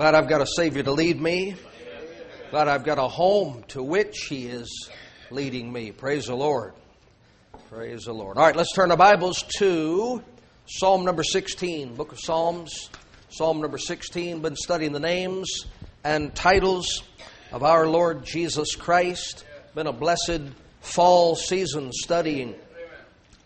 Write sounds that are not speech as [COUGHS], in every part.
Glad I've got a Savior to lead me. Glad I've got a home to which He is leading me. Praise the Lord. Praise the Lord. All right, let's turn our Bibles to Psalm number 16, Book of Psalms, Psalm number 16. Been studying the names and titles of our Lord Jesus Christ. Been a blessed fall season studying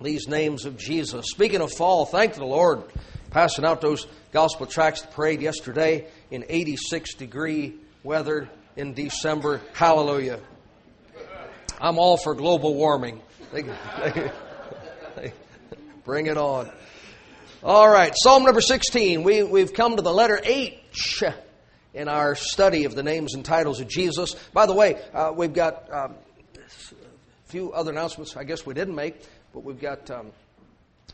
these names of Jesus. Speaking of fall, thank the Lord. Passing out those gospel tracts to parade yesterday in 86 degree weather in December. Hallelujah. I'm all for global warming. [LAUGHS] Bring it on. All right, Psalm number 16. We, we've come to the letter H in our study of the names and titles of Jesus. By the way, uh, we've got um, a few other announcements I guess we didn't make, but we've got. Um,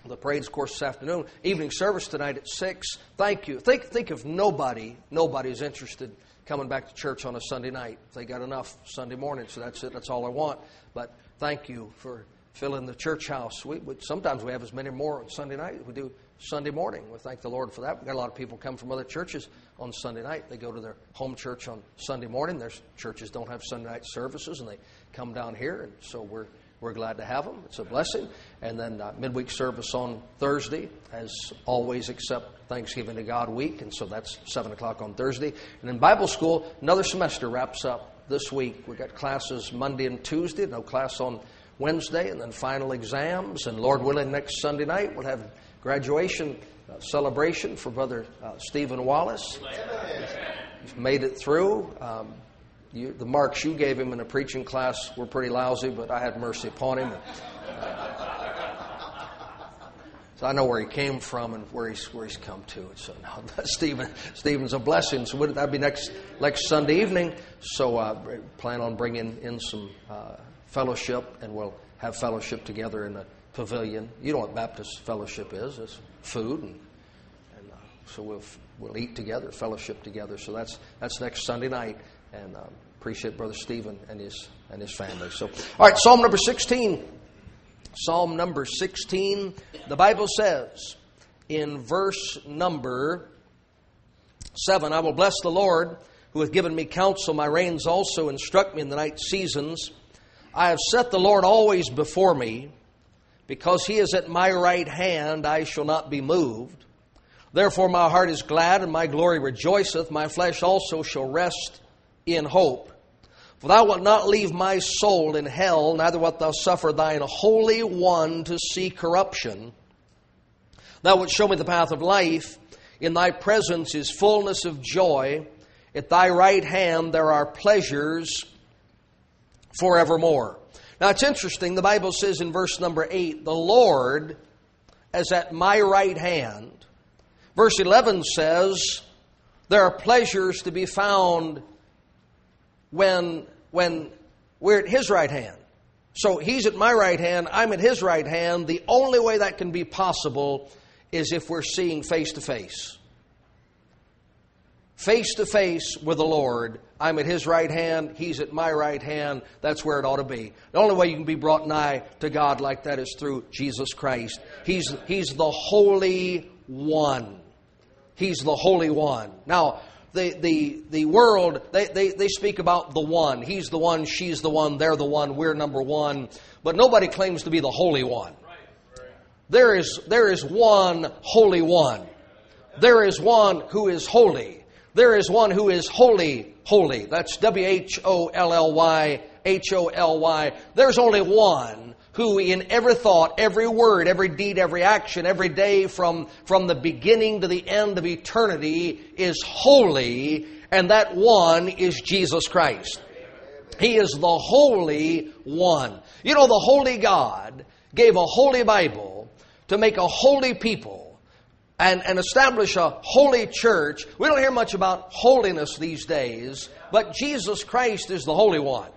the parades course this afternoon. Evening service tonight at six. Thank you. Think think of nobody nobody's interested coming back to church on a Sunday night. They got enough Sunday morning, so that's it. That's all I want. But thank you for filling the church house. We, we sometimes we have as many more on Sunday night as we do Sunday morning. We thank the Lord for that. We've got a lot of people come from other churches on Sunday night. They go to their home church on Sunday morning. Their churches don't have Sunday night services, and they come down here, and so we're we're glad to have them. It's a blessing. And then uh, midweek service on Thursday, as always, except Thanksgiving to God week. And so that's 7 o'clock on Thursday. And then Bible school, another semester wraps up this week. We've got classes Monday and Tuesday, no class on Wednesday, and then final exams. And Lord willing, next Sunday night we'll have graduation uh, celebration for Brother uh, Stephen Wallace. He's made it through. Um, you, the marks you gave him in a preaching class were pretty lousy, but I had mercy upon him. So I know where he came from and where he's where he's come to. And So no, Stephen Stephen's a blessing. So that be next next Sunday evening? So uh, plan on bringing in some uh, fellowship, and we'll have fellowship together in the pavilion. You know what Baptist fellowship is? It's food, and, and uh, so we'll we'll eat together, fellowship together. So that's that's next Sunday night and um, appreciate Brother Stephen and his and his family. So, all right, Psalm number sixteen. Psalm number sixteen. The Bible says in verse number seven, "I will bless the Lord." Who hath given me counsel, my reins also instruct me in the night seasons. I have set the Lord always before me. Because he is at my right hand, I shall not be moved. Therefore, my heart is glad and my glory rejoiceth. My flesh also shall rest in hope. For thou wilt not leave my soul in hell, neither wilt thou suffer thine Holy One to see corruption. Thou wilt show me the path of life. In thy presence is fullness of joy. At thy right hand there are pleasures forevermore. Now it's interesting, the Bible says in verse number 8, the Lord is at my right hand. Verse 11 says, there are pleasures to be found when, when we're at His right hand. So He's at my right hand, I'm at His right hand. The only way that can be possible is if we're seeing face to face. Face to face with the Lord. I'm at His right hand, He's at my right hand. That's where it ought to be. The only way you can be brought nigh to God like that is through Jesus Christ. He's, he's the Holy One. He's the Holy One. Now, the, the, the world, they, they, they speak about the one. He's the one, she's the one, they're the one, we're number one. But nobody claims to be the Holy One. There is, there is one Holy One. There is one who is holy. There is one who is holy, holy. That's W H O L L Y, H O L Y. There's only one who in every thought, every word, every deed, every action, every day from, from the beginning to the end of eternity is holy, and that one is Jesus Christ. He is the Holy One. You know, the Holy God gave a holy Bible to make a holy people and, and establish a holy church. We don't hear much about holiness these days, but Jesus Christ is the Holy One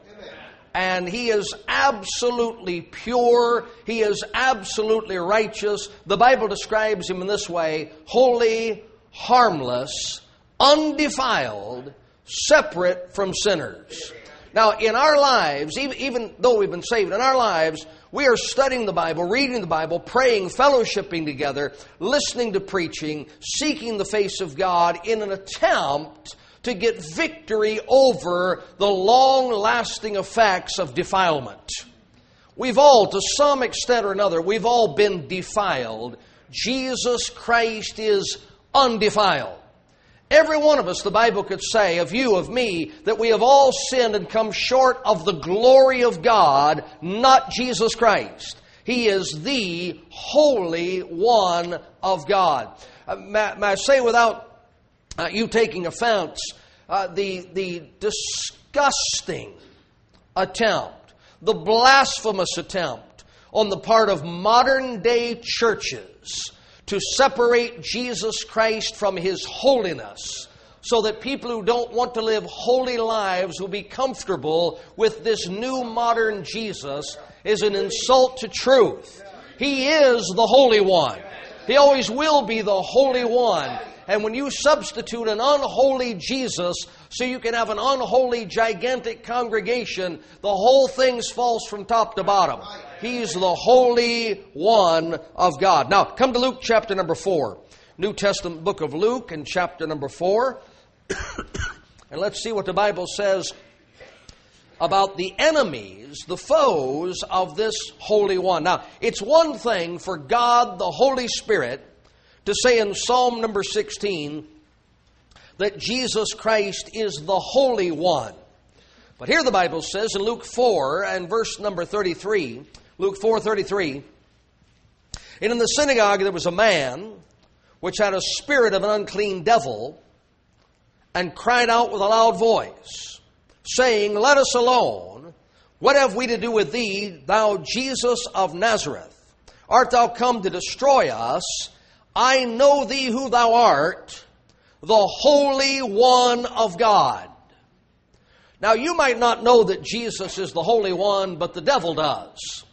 and he is absolutely pure. He is absolutely righteous. The Bible describes him in this way holy, harmless, undefiled, separate from sinners. Now, in our lives, even, though we've been saved, in our lives, we are studying the Bible, reading the Bible, praying, fellowshipping together, listening to preaching, seeking the face of God in an attempt to get victory over the long lasting effects of defilement. We've all, to some extent or another, we've all been defiled. Jesus Christ is undefiled. Every one of us, the Bible could say, of you, of me, that we have all sinned and come short of the glory of God, not Jesus Christ. He is the Holy One of God. Uh, I say without uh, you taking offense, uh, the, the disgusting attempt, the blasphemous attempt on the part of modern day churches to separate Jesus Christ from His holiness so that people who don't want to live holy lives will be comfortable with this new modern Jesus is an insult to truth. He is the Holy One. He always will be the Holy One. And when you substitute an unholy Jesus so you can have an unholy, gigantic congregation, the whole thing falls from top to bottom. He's the Holy One of God. Now, come to Luke chapter number 4. New Testament book of Luke and chapter number 4. [COUGHS] and let's see what the Bible says about the enemies, the foes of this Holy One. Now, it's one thing for God, the Holy Spirit, to say in Psalm number 16 that Jesus Christ is the Holy One. But here the Bible says in Luke 4 and verse number 33 Luke 4:33. And in the synagogue there was a man which had a spirit of an unclean devil and cried out with a loud voice, saying, Let us alone. What have we to do with thee, thou Jesus of Nazareth? Art thou come to destroy us? I know thee who thou art, the Holy One of God. Now, you might not know that Jesus is the Holy One, but the devil does.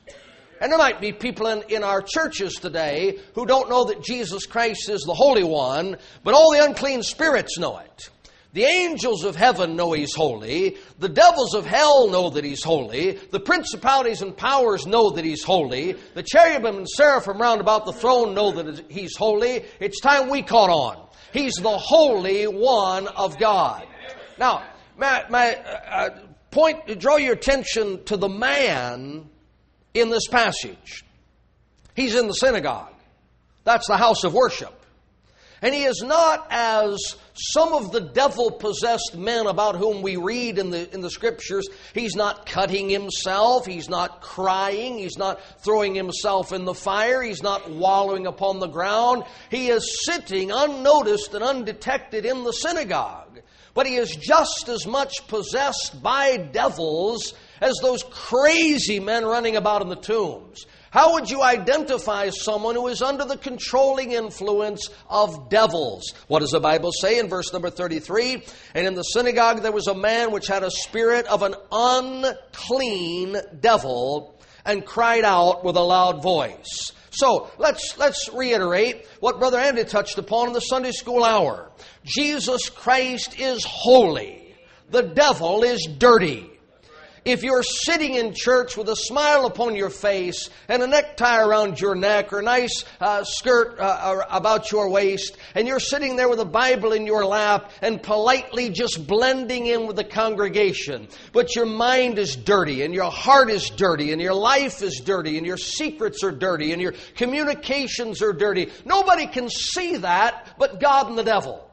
And there might be people in, in our churches today who don't know that Jesus Christ is the Holy One, but all the unclean spirits know it. The angels of heaven know He's holy. The devils of hell know that He's holy. The principalities and powers know that He's holy. The cherubim and seraphim round about the throne know that He's holy. It's time we caught on. He's the Holy One of God. Now, my, my uh, point, draw your attention to the man in this passage. He's in the synagogue. That's the house of worship. And he is not as some of the devil possessed men about whom we read in the, in the scriptures. He's not cutting himself. He's not crying. He's not throwing himself in the fire. He's not wallowing upon the ground. He is sitting unnoticed and undetected in the synagogue. But he is just as much possessed by devils as those crazy men running about in the tombs. How would you identify someone who is under the controlling influence of devils? What does the Bible say in verse number 33? And in the synagogue there was a man which had a spirit of an unclean devil and cried out with a loud voice. So let's, let's reiterate what Brother Andy touched upon in the Sunday school hour. Jesus Christ is holy. The devil is dirty. If you're sitting in church with a smile upon your face and a necktie around your neck or a nice uh, skirt uh, about your waist, and you're sitting there with a Bible in your lap and politely just blending in with the congregation, but your mind is dirty and your heart is dirty and your life is dirty and your secrets are dirty and your communications are dirty, nobody can see that but God and the devil.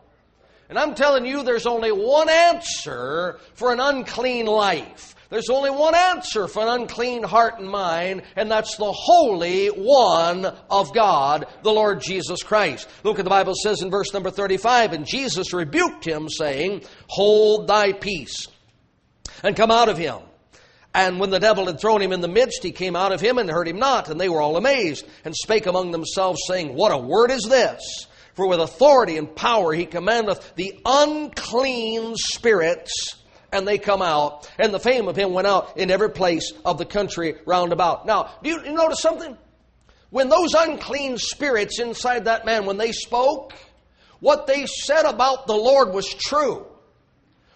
And I'm telling you, there's only one answer for an unclean life. There's only one answer for an unclean heart and mind, and that's the Holy One of God, the Lord Jesus Christ. Look at the Bible says in verse number 35, and Jesus rebuked him, saying, Hold thy peace, and come out of him. And when the devil had thrown him in the midst, he came out of him and heard him not. And they were all amazed, and spake among themselves, saying, What a word is this! For with authority and power he commandeth the unclean spirits and they come out, and the fame of him went out in every place of the country round about. Now, do you, notice something? When those unclean spirits inside that man, when they spoke, what they said about the Lord was true.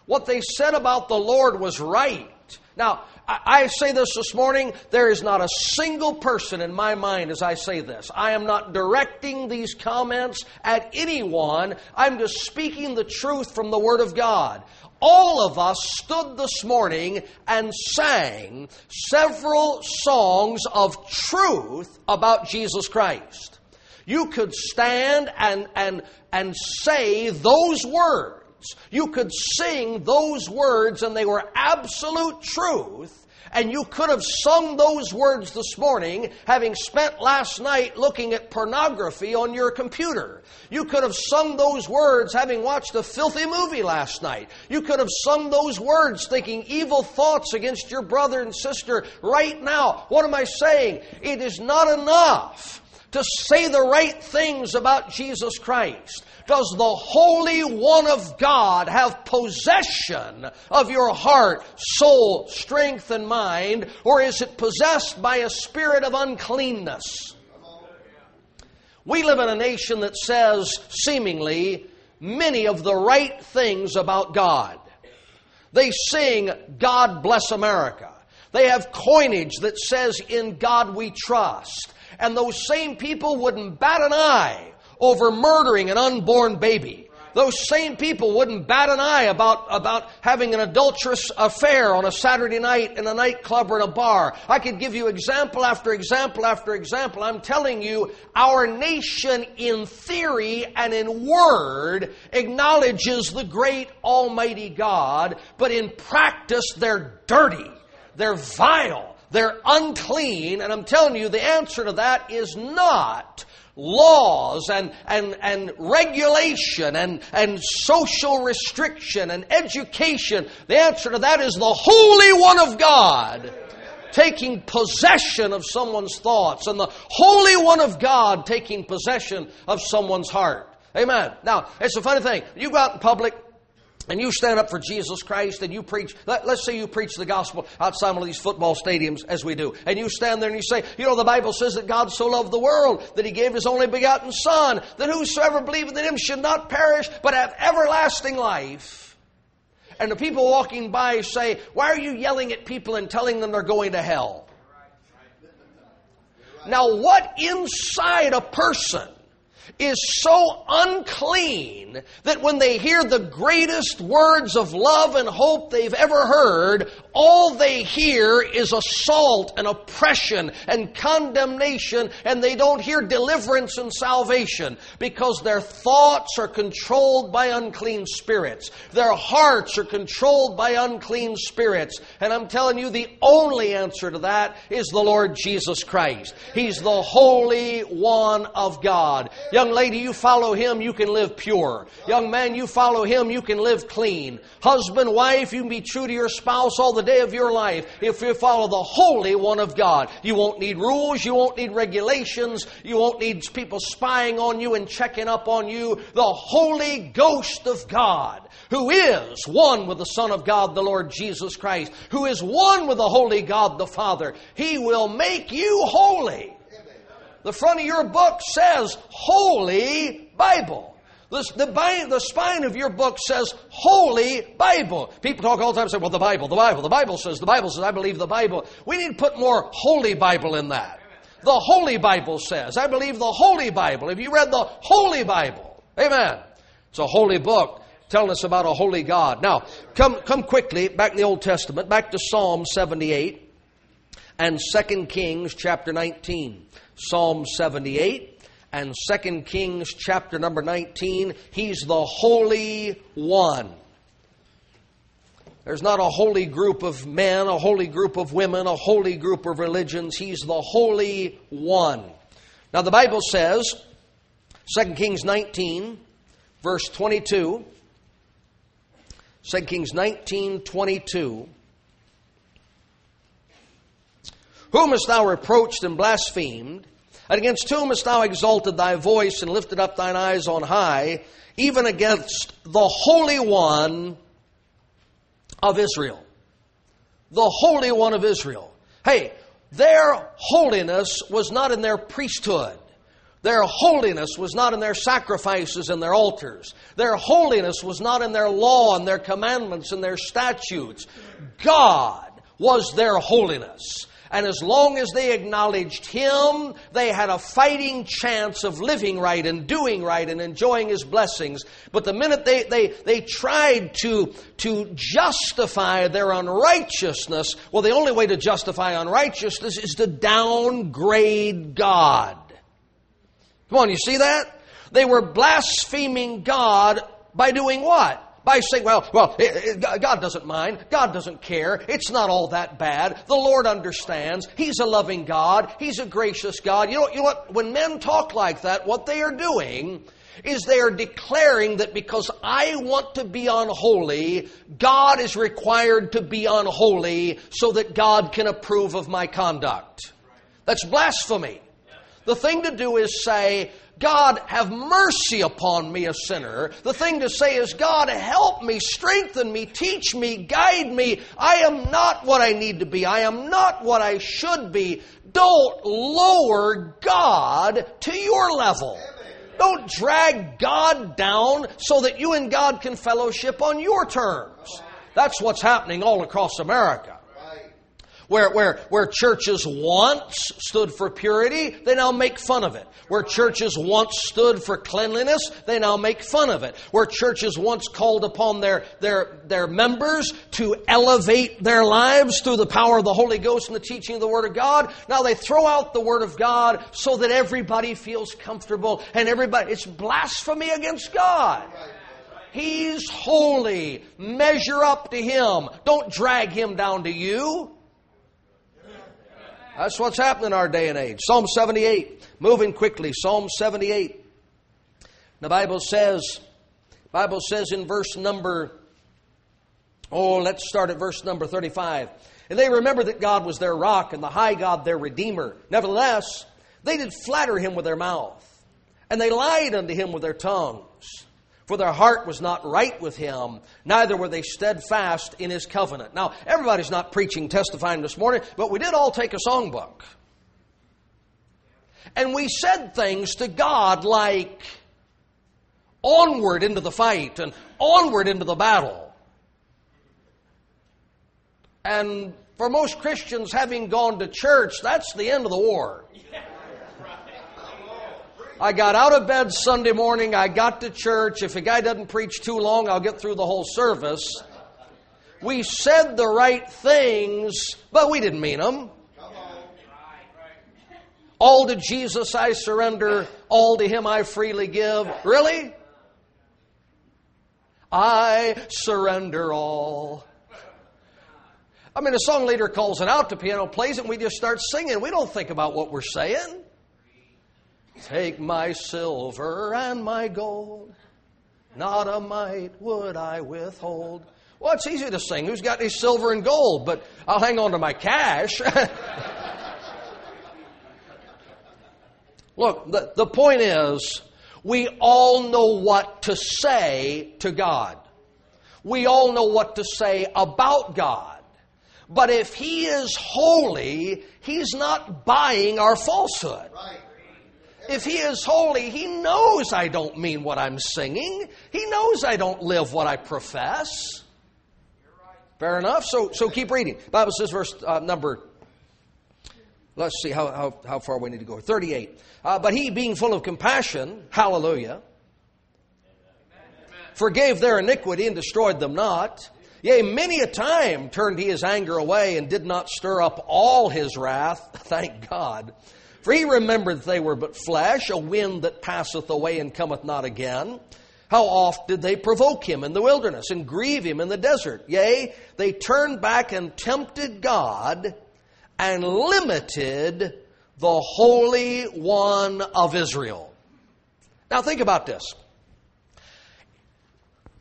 What they said about the Lord was right. Now, I say this this morning, there is not a single person in my mind as I say this. I am not directing these comments at anyone. I'm just speaking the truth from the Word of God. All of us stood this morning and sang several songs of truth about Jesus Christ. You could stand and, and, and say those words. You could sing those words and they were absolute truth and you could have sung those words this morning, having spent last night looking at pornography on your computer. You could have sung those words having watched a filthy movie last night. You could have sung those words thinking evil thoughts against your brother and sister right now. What am I saying? It is not enough to say the right things about Jesus Christ. Does the Holy One of God have possession of your heart, soul, strength, and mind, or is it possessed by a spirit of uncleanness? We live in a nation that says, seemingly, many of the right things about God. They sing, God bless America. They have coinage that says, In God we trust. And those same people wouldn't bat an eye over murdering an unborn baby. Those same people wouldn't bat an eye about, about having an adulterous affair on a Saturday night in a nightclub or in a bar. I could give you example after example after example. I'm telling you, our nation in theory and in word acknowledges the great Almighty God, but in practice they're dirty. They're vile. They're unclean. And I'm telling you, the answer to that is not laws and, and, and regulation and, and social restriction and education. The answer to that is the Holy One of God taking possession of someone's thoughts and the Holy One of God taking possession of someone's heart. Amen. Now, it's a funny thing. You go out in public, and you stand up for Jesus Christ and you preach, let, us say you preach the gospel outside one of these football stadiums as we do, and you stand there and you say, you know, the Bible says that God so loved the world that he gave his only begotten Son, that whosoever believeth in him should not perish, but have everlasting life. And the people walking by say, why are you yelling at people and telling them they're going to hell? Now, what inside a person is so unclean that when they hear the greatest words of love and hope they've ever heard, all they hear is assault and oppression and condemnation, and they don't hear deliverance and salvation because their thoughts are controlled by unclean spirits. Their hearts are controlled by unclean spirits. And I'm telling you, the only answer to that is the Lord Jesus Christ. He's the Holy One of God. Young lady, you follow Him, you can live pure. Young man, you follow Him, you can live clean. Husband, wife, you can be true to your spouse all the day of your life if you follow the Holy One of God. You won't need rules, you won't need regulations, you won't need people spying on you and checking up on you. The Holy Ghost of God, who is one with the Son of God, the Lord Jesus Christ, who is one with the Holy God the Father, He will make you holy. The front of your book says Holy Bible. The, the, the, spine of your book says Holy Bible. People talk all the time say, well, the Bible, the Bible, the Bible says, the Bible says, I believe the Bible. We need to put more Holy Bible in that. The Holy Bible says, I believe the Holy Bible. Have you read the Holy Bible? Amen. It's a holy book telling us about a holy God. Now, come, come quickly back in the Old Testament, back to Psalm 78 and 2 Kings chapter 19. Psalm 78 and 2 Kings chapter number 19. He's the Holy One. There's not a holy group of men, a holy group of women, a holy group of religions. He's the Holy One. Now, the Bible says, 2 Kings 19, verse 22, 2 Kings 19, 22. Whom hast thou reproached and blasphemed? And against whom hast thou exalted thy voice and lifted up thine eyes on high, even against the Holy One of Israel? The Holy One of Israel. Hey, their holiness was not in their priesthood. Their holiness was not in their sacrifices and their altars. Their holiness was not in their law and their commandments and their statutes. God was their holiness. And as long as they acknowledged Him, they had a fighting chance of living right and doing right and enjoying His blessings. But the minute they, they, they tried to, to justify their unrighteousness, well, the only way to justify unrighteousness is to downgrade God. Come on, you see that? They were blaspheming God by doing what? By saying, well, well, God doesn't mind. God doesn't care. It's not all that bad. The Lord understands. He's a loving God. He's a gracious God. You know, you know what? When men talk like that, what they are doing is they are declaring that because I want to be unholy, God is required to be unholy so that God can approve of my conduct. That's blasphemy. The thing to do is say, God, have mercy upon me, a sinner. The thing to say is, God, help me, strengthen me, teach me, guide me. I am not what I need to be. I am not what I should be. Don't lower God to your level. Don't drag God down so that you and God can fellowship on your terms. That's what's happening all across America where, where, where churches once stood for purity, they now make fun of it. Where churches once stood for cleanliness, they now make fun of it. Where churches once called upon their, their, their members to elevate their lives through the power of the Holy Ghost and the teaching of the Word of God, now they throw out the Word of God so that everybody feels comfortable and everybody, it's blasphemy against God. He's holy. Measure up to Him. Don't drag Him down to you. That's what's happening in our day and age. Psalm 78, moving quickly. Psalm 78. The Bible says, Bible says in verse number, oh, let's start at verse number 35. And they remember that God was their rock and the high God their redeemer. Nevertheless, they did flatter him with their mouth, and they lied unto him with their tongues. For their heart was not right with him, neither were they steadfast in his covenant. Now, everybody's not preaching, testifying this morning, but we did all take a songbook. And we said things to God like, onward into the fight and onward into the battle. And for most Christians, having gone to church, that's the end of the war. I got out of bed Sunday morning. I got to church. If a guy doesn't preach too long, I'll get through the whole service. We said the right things, but we didn't mean them. All to Jesus I surrender, all to Him I freely give. Really? I surrender all. I mean, a song leader calls it out, the piano plays it, and we just start singing. We don't think about what we're saying. Take my silver and my gold, not a mite would I withhold. Well, it's easy to sing. Who's got any silver and gold? But I'll hang on to my cash. [LAUGHS] Look, the, the point is, we all know what to say to God. We all know what to say about God. But if He is holy, He's not buying our falsehood. Right. If He is holy, He knows I don't mean what I'm singing. He knows I don't live what I profess. Fair enough? So, so keep reading. Bible says, verse uh, number, let's see how, how, how far we need to go. 38. Uh, but He, being full of compassion, hallelujah, forgave their iniquity and destroyed them not. Yea, many a time turned he his anger away and did not stir up all his wrath. [LAUGHS] Thank God. For he remembered that they were but flesh, a wind that passeth away and cometh not again. How oft did they provoke him in the wilderness and grieve him in the desert? Yea, they turned back and tempted God and limited the Holy One of Israel. Now think about this.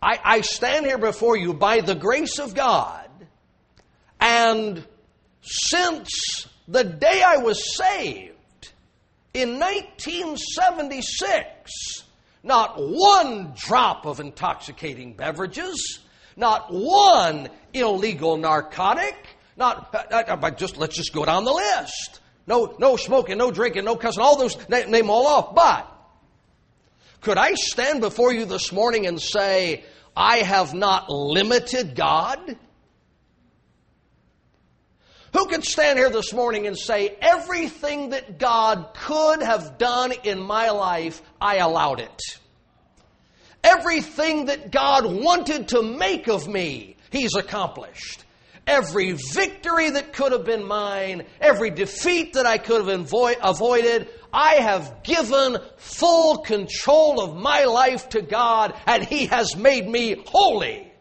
I, I stand here before you by the grace of God, and since the day I was saved, in 1976, not one drop of intoxicating beverages, not one illegal narcotic, not uh, uh, just let's just go down the list. No, no smoking, no drinking, no cussing, all those name, name all off. But could I stand before you this morning and say, I have not limited God? Who could stand here this morning and say, everything that God could have done in my life, I allowed it? Everything that God wanted to make of me, He's accomplished. Every victory that could have been mine, every defeat that I could have avo- avoided, I have given full control of my life to God, and He has made me holy.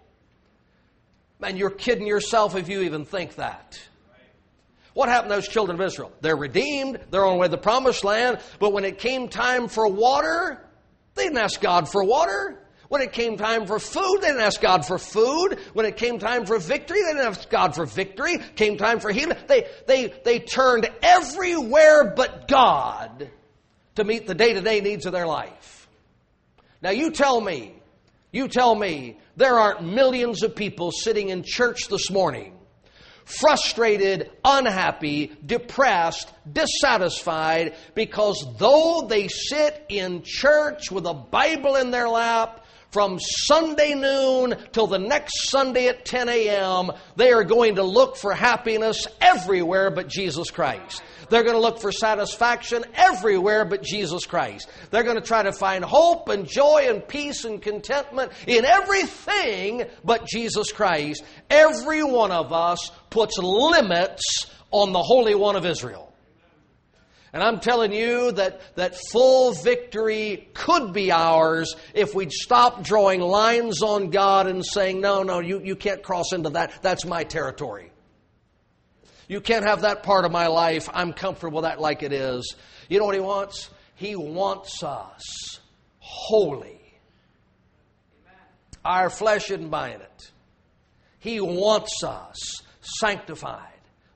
Man, you're kidding yourself if you even think that. What happened to those children of Israel? They're redeemed, they're on the way to the promised land, but when it came time for water, they didn't ask God for water. When it came time for food, they didn't ask God for food. When it came time for victory, they didn't ask God for victory. Came time for healing, they, they, they turned everywhere but God to meet the day to day needs of their life. Now you tell me, you tell me, there aren't millions of people sitting in church this morning frustrated, unhappy, depressed, dissatisfied, because though they sit in church with a Bible in their lap, from Sunday noon till the next Sunday at 10 a.m., they are going to look for happiness everywhere but Jesus Christ. They're going to look for satisfaction everywhere but Jesus Christ. They're going to try to find hope and joy and peace and contentment in everything but Jesus Christ. Every one of us puts limits on the Holy One of Israel. And I'm telling you that, that full victory could be ours if we'd stop drawing lines on God and saying, no, no, you, you can't cross into that. That's my territory. You can't have that part of my life. I'm comfortable with that like it is. You know what He wants? He wants us holy. Our flesh isn't buying it. He wants us sanctified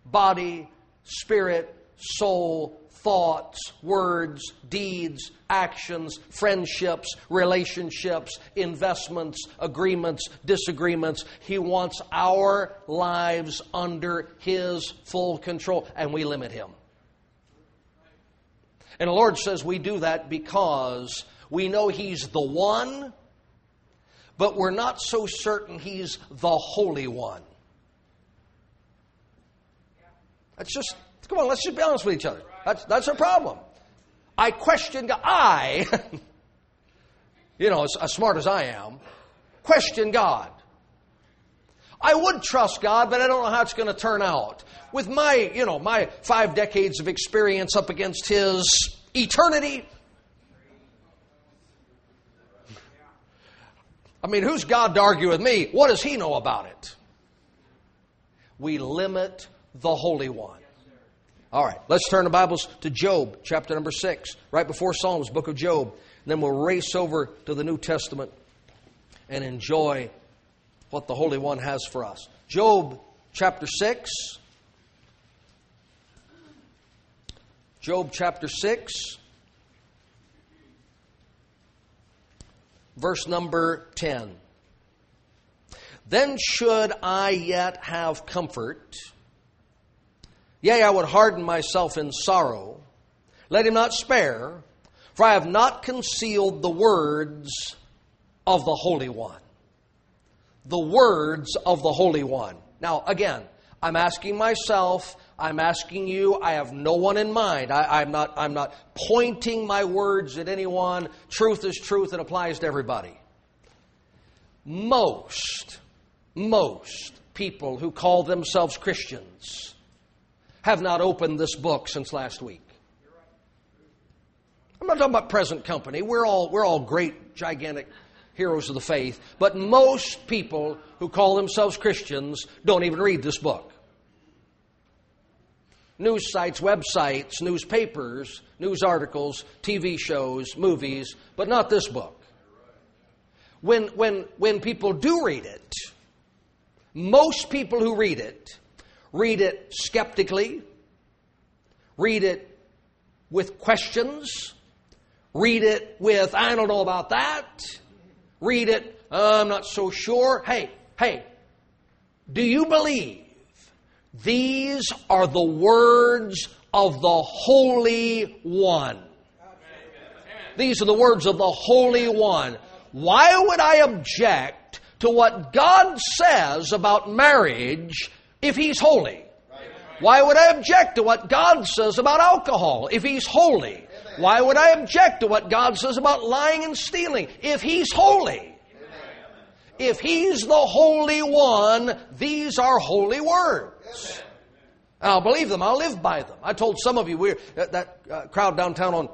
body, spirit, soul, thoughts, words, deeds, actions, friendships, relationships, investments, agreements, disagreements. He wants our lives under His full control, and we limit Him. And the Lord says we do that because we know He's the one, but we're not so certain He's the Holy One. That's just, come on, let's just be honest with each other. That's, that's a problem. I question God. I, [LAUGHS] you know, as, as smart as I am, question God. I would trust God, but I don't know how it's going to turn out. With my, you know, my five decades of experience up against His eternity, I mean, who's God to argue with me? What does He know about it? We limit the Holy One. All right, let's turn the Bibles to Job, chapter number 6, right before Psalms, book of Job. And then we'll race over to the New Testament and enjoy what the Holy One has for us. Job, chapter 6. Job, chapter 6. Verse number 10. Then should I yet have comfort Yea, I would harden myself in sorrow. Let him not spare, for I have not concealed the words of the Holy One. The words of the Holy One. Now, again, I'm asking myself, I'm asking you, I have no one in mind. I, am not, I'm not pointing my words at anyone. Truth is truth, it applies to everybody. Most, most people who call themselves Christians have not opened this book since last week. I'm not talking about present company. We're all, we're all great, gigantic heroes of the faith. But most people who call themselves Christians don't even read this book. News sites, websites, newspapers, news articles, TV shows, movies, but not this book. When, when, when people do read it, most people who read it Read it skeptically. Read it with questions. Read it with, I don't know about that. Read it, uh, I'm not so sure. Hey, hey, do you believe these are the words of the Holy One? These are the words of the Holy One. Why would I object to what God says about marriage if he's holy. Why would I object to what God says about alcohol if He's holy? Why would I object to what God says about lying and stealing if He's holy? If He's the Holy One, these are holy words. I'll believe them. I'll live by them. I told some of you, we're, that uh, crowd downtown on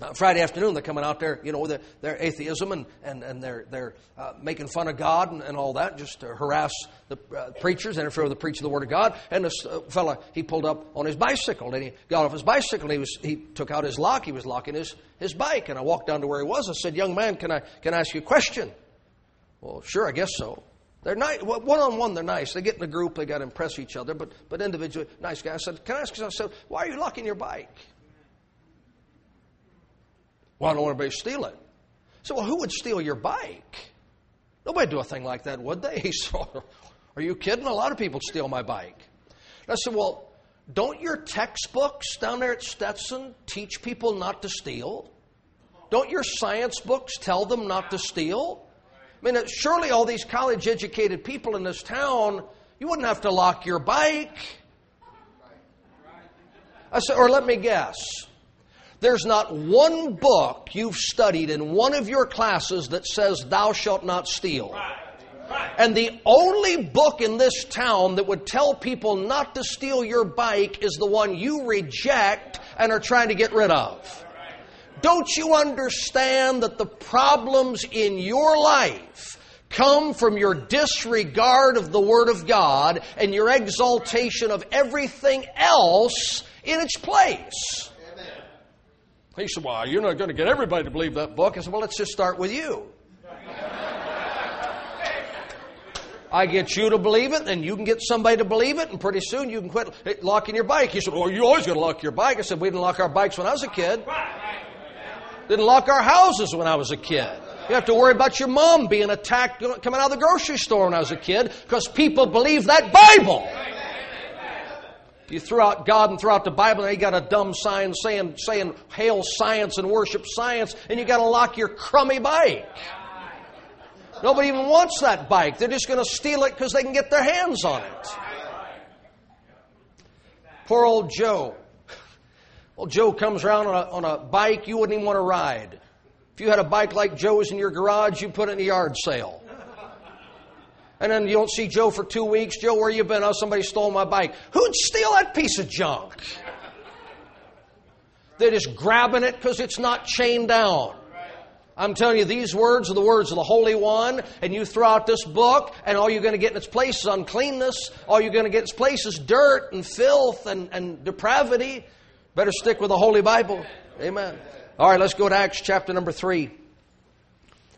uh, Friday afternoon, they're coming out there, you know, their, their atheism and, and, and they're, they're uh, making fun of God and, and, all that, just to harass the uh, preachers, interfere with the preaching of the Word of God. And this uh, fella, he pulled up on his bicycle and he got off his bicycle and he, was, he took out his lock. He was locking his, his bike. And I walked down to where he was. I said, Young man, can I, can I ask you a question? Well, sure, I guess so. They're nice. One on one, they're nice. They get in a group, they got to impress each other, but, but individually, nice guy. I said, Can I ask you something? I said, Why are you locking your bike? Well, I don't want anybody to steal it. So, well, who would steal your bike? Nobody do a thing like that, would they? [LAUGHS] He said, Are you kidding? A lot of people steal my bike. I said, Well, don't your textbooks down there at Stetson teach people not to steal? Don't your science books tell them not to steal? I mean, surely all these college educated people in this town, you wouldn't have to lock your bike. I said, or let me guess. There's not one book you've studied in one of your classes that says, Thou shalt not steal. And the only book in this town that would tell people not to steal your bike is the one you reject and are trying to get rid of. Don't you understand that the problems in your life come from your disregard of the Word of God and your exaltation of everything else in its place? He said, Well, you're not going to get everybody to believe that book. I said, Well, let's just start with you. [LAUGHS] I get you to believe it, then you can get somebody to believe it, and pretty soon you can quit eh, locking your bike. He said, Well, you always got to lock your bike. I said, We didn't lock our bikes when I was a kid. Didn't lock our houses when I was a kid. You have to worry about your mom being attacked coming out of the grocery store when I was a kid because people believe that Bible. You threw out God and threw out the Bible, and you got a dumb sign saying, saying hail science and worship science, and you got to lock your crummy bike. Nobody even wants that bike. They're just going to steal it because they can get their hands on it. Poor old Joe. Well, Joe comes around on a, on a bike you wouldn't even want to ride. If you had a bike like Joe's in your garage, you'd put it in a yard sale and then you don't see Joe for two weeks. Joe, where you been? Oh, somebody stole my bike. Who'd steal that piece of junk? They're just grabbing it because it's not chained down. I'm telling you, these words are the words of the Holy One, and you throw out this book, and all you're going to get in its place is uncleanness. All you're going to get in its place is dirt and filth and, and depravity. Better stick with the Holy Bible. Amen. All right, let's go to Acts chapter number 3.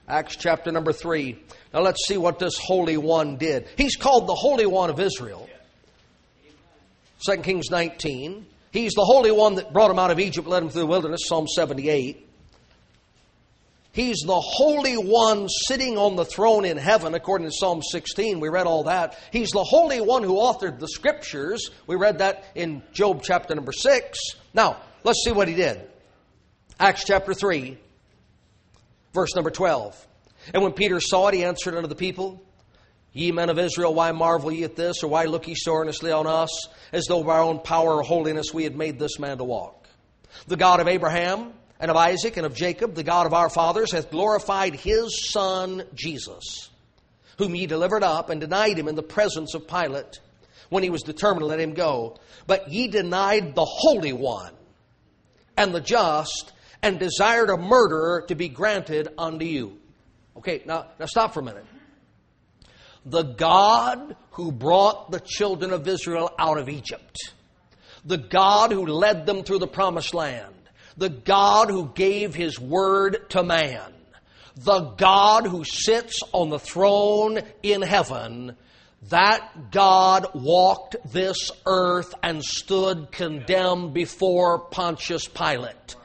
Acts chapter number 3. Now let's see what this Holy One did. He's called the Holy One of Israel. 2 Kings 19. He's the Holy One that brought him out of Egypt, led him through the wilderness, Psalm 78. He's the Holy One sitting on the throne in heaven, according to Psalm 16. We read all that. He's the Holy One who authored the Scriptures. We read that in Job chapter number 6. Now, let's see what he did. Acts chapter 3, verse number 12. And when Peter saw it, he answered unto the people, Ye men of Israel, why marvel ye at this, or why look ye so earnestly on us, as though by our own power or holiness we had made this man to walk? The God of Abraham, and of Isaac, and of Jacob, the God of our fathers, hath glorified his Son Jesus, whom ye delivered up and denied him in the presence of Pilate, when he was determined to let him go. But ye denied the Holy One, and the just, and desired a murderer to be granted unto you. Okay, now, now stop for a minute. The God who brought the children of Israel out of Egypt, the God who led them through the promised land, the God who gave his word to man, the God who sits on the throne in heaven, that God walked this earth and stood condemned before Pontius Pilate.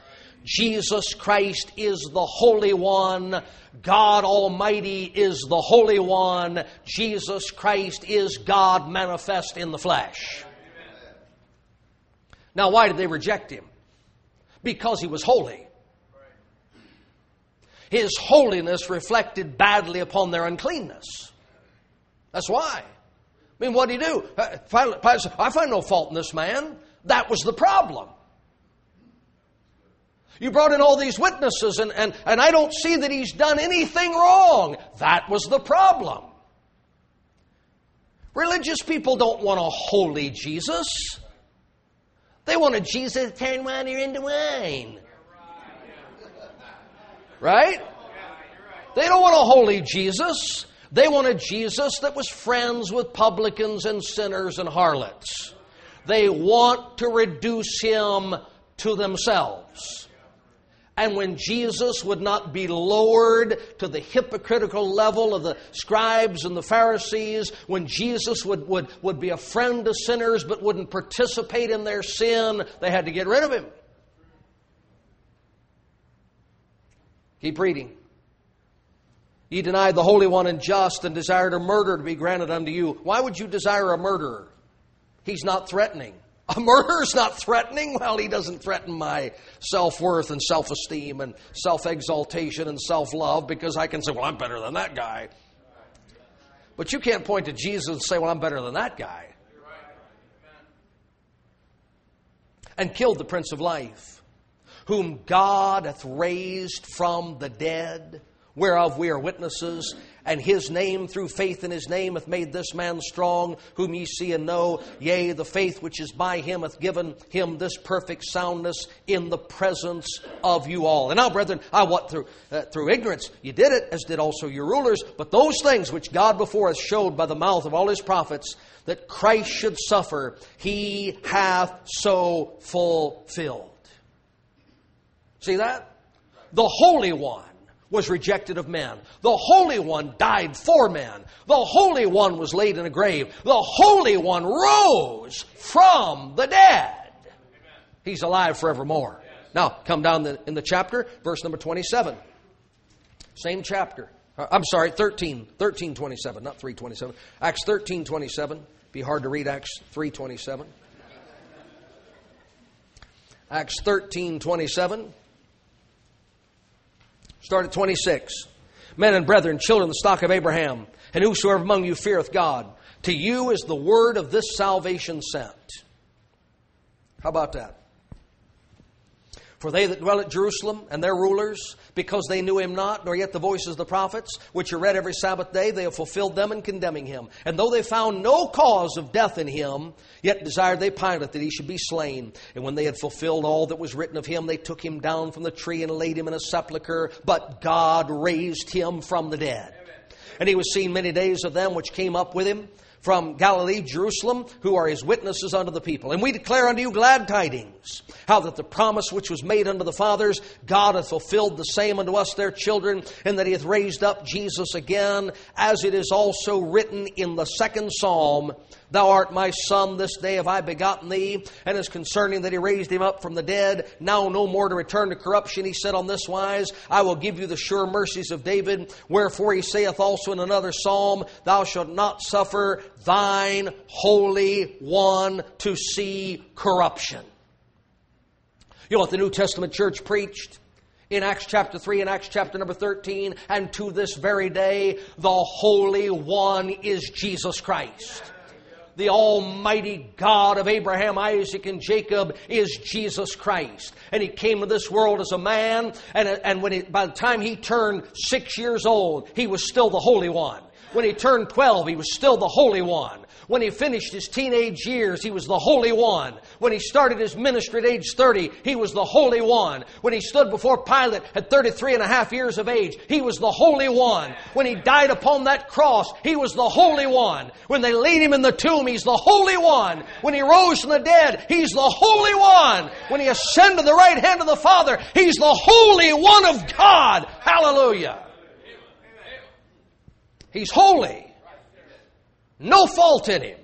Jesus Christ is the Holy One. God Almighty is the Holy One. Jesus Christ is God manifest in the flesh. Now, why did they reject him? Because he was holy. His holiness reflected badly upon their uncleanness. That's why. I mean, what did he do? Uh, Pilate said, I find no fault in this man. That was the problem. You brought in all these witnesses, and, and, and I don't see that he's done anything wrong. That was the problem. Religious people don't want a holy Jesus. They want a Jesus turn water into wine. Right? They don't want a holy Jesus. They want a Jesus that was friends with publicans and sinners and harlots. They want to reduce him to themselves. And when Jesus would not be lowered to the hypocritical level of the scribes and the Pharisees, when Jesus would, would, would be a friend to sinners but wouldn't participate in their sin, they had to get rid of him. Keep reading. Ye denied the Holy One and just and desired a murder to be granted unto you. Why would you desire a murderer? He's not threatening. A murderer's not threatening? Well, he doesn't threaten my self worth and self esteem and self exaltation and self love because I can say, well, I'm better than that guy. But you can't point to Jesus and say, well, I'm better than that guy. And killed the Prince of Life, whom God hath raised from the dead whereof we are witnesses, and his name through faith in his name hath made this man strong, whom ye see and know. Yea, the faith which is by him hath given him this perfect soundness in the presence of you all. And now, brethren, I what through uh, through ignorance you did it, as did also your rulers. But those things which God before us showed by the mouth of all his prophets that Christ should suffer, he hath so fulfilled. See that? The Holy One was rejected of men. The Holy One died for men. The Holy One was laid in a grave. The Holy One rose from the dead. He's alive forevermore. Now, come down in the chapter, verse number 27. Same chapter. Uh, I'm sorry, 13, 13, 27, not 327. Acts 13, 27. Be hard to read Acts 3, 27. Acts 13, 27. Start at 26. Men and brethren, children, of the stock of Abraham, and whosoever among you feareth God, to you is the word of this salvation sent. How about that? For they that dwell at Jerusalem and their rulers, because they knew him not, nor yet the voices of the prophets, which are read every Sabbath day, they have fulfilled them in condemning him. And though they found no cause of death in him, yet desired they Pilate that he should be slain. And when they had fulfilled all that was written of him, they took him down from the tree and laid him in a sepulchre. But God raised him from the dead. And he was seen many days of them which came up with him from Galilee, Jerusalem, who are his witnesses unto the people. And we declare unto you glad tidings, how that the promise which was made unto the fathers, God hath fulfilled the same unto us their children, and that he hath raised up Jesus again, as it is also written in the second psalm, Thou art my son, this day have I begotten thee. And as concerning that he raised him up from the dead, now no more to return to corruption, he said on this wise, I will give you the sure mercies of David. Wherefore he saith also in another psalm, Thou shalt not suffer thine Holy One to see corruption. You know what the New Testament church preached? in Acts chapter 3 and Acts chapter number 13, and to this very day, the Holy One is Jesus Christ the Almighty God of Abraham, Isaac, and Jacob is Jesus Christ. And He came to this world as a man, and, and when he, by the time He turned six years old, He was still the Holy One. When He turned 12, He was still the Holy One. When he finished his teenage years, he was the Holy One. When he started his ministry at age 30, he was the Holy One. When he stood before Pilate at 33 and a half years of age, he was the Holy One. When he died upon that cross, he was the Holy One. When they laid him in the tomb, he's the Holy One. When he rose from the dead, he's the Holy One. When he ascended the right hand of the Father, he's the Holy One of God. Hallelujah. He's holy. No fault in him.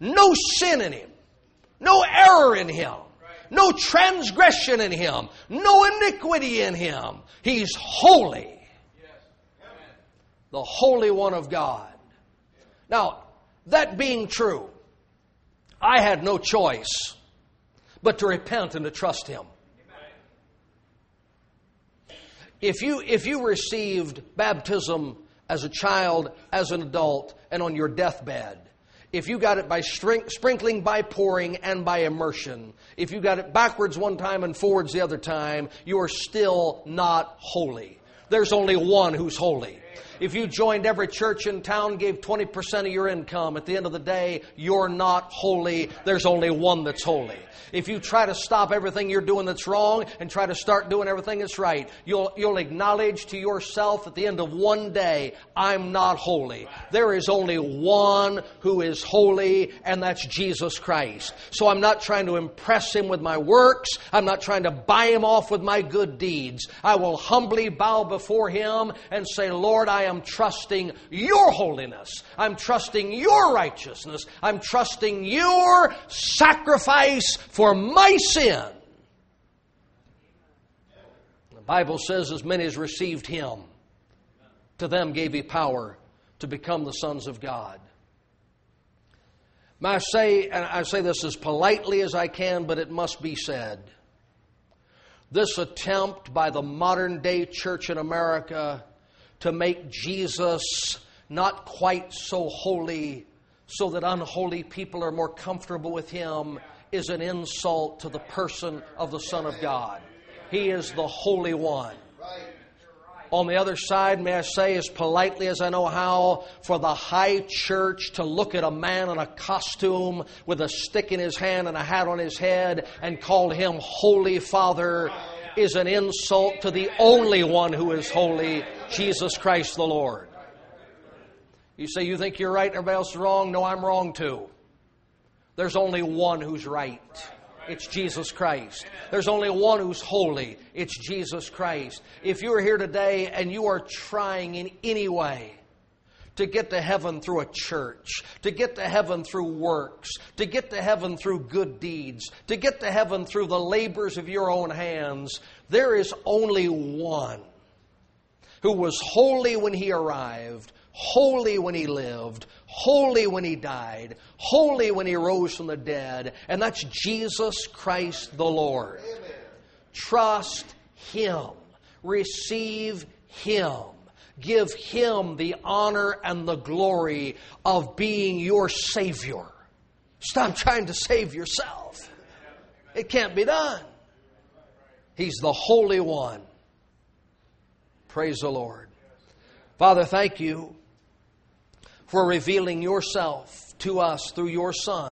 No sin in him. No error in him. No transgression in him. No iniquity in him. He's holy. The Holy One of God. Now, that being true, I had no choice but to repent and to trust Him. If you, if you received baptism as a child, as an adult, and on your deathbed, If you got it by sprinkling, by pouring, and by immersion, if you got it backwards one time and forwards the other time, you are still not holy. There's only one who's holy. If you joined every church in town, gave 20% of your income, at the end of the day, you're not holy. There's only one that's holy. If you try to stop everything you're doing that's wrong and try to start doing everything that's right, you'll, you'll acknowledge to yourself at the end of one day, I'm not holy. There is only one who is holy, and that's Jesus Christ. So I'm not trying to impress him with my works. I'm not trying to buy him off with my good deeds. I will humbly bow before him and say, Lord, I am trusting your holiness. I'm trusting your righteousness. I'm trusting your sacrifice for my sin. The Bible says, as many as received him, to them gave he power to become the sons of God. I say, and I say this as politely as I can, but it must be said. This attempt by the modern day church in America to make Jesus not quite so holy so that unholy people are more comfortable with him is an insult to the person of the Son of God. He is the Holy One. On the other side, may I say, as politely as I know how, for the high church to look at a man in a costume with a stick in his hand and a hat on his head and call him Holy Father is an insult to the only one who is holy, Jesus Christ the Lord. You say you think you're right and everybody else is wrong? No, I'm wrong too. There's only one who's right. It's Jesus Christ. There's only one who's holy. It's Jesus Christ. If you are here today and you are trying in any way to get to heaven through a church, to get to heaven through works, to get to heaven through good deeds, to get to heaven through the labors of your own hands, there is only one who was holy when he arrived, holy when he lived, holy when he died, holy when he rose from the dead, and that's Jesus Christ the Lord. Amen. Trust him, receive him. Give him the honor and the glory of being your Savior. Stop trying to save yourself. It can't be done. He's the Holy One. Praise the Lord. Father, thank you for revealing yourself to us through your Son.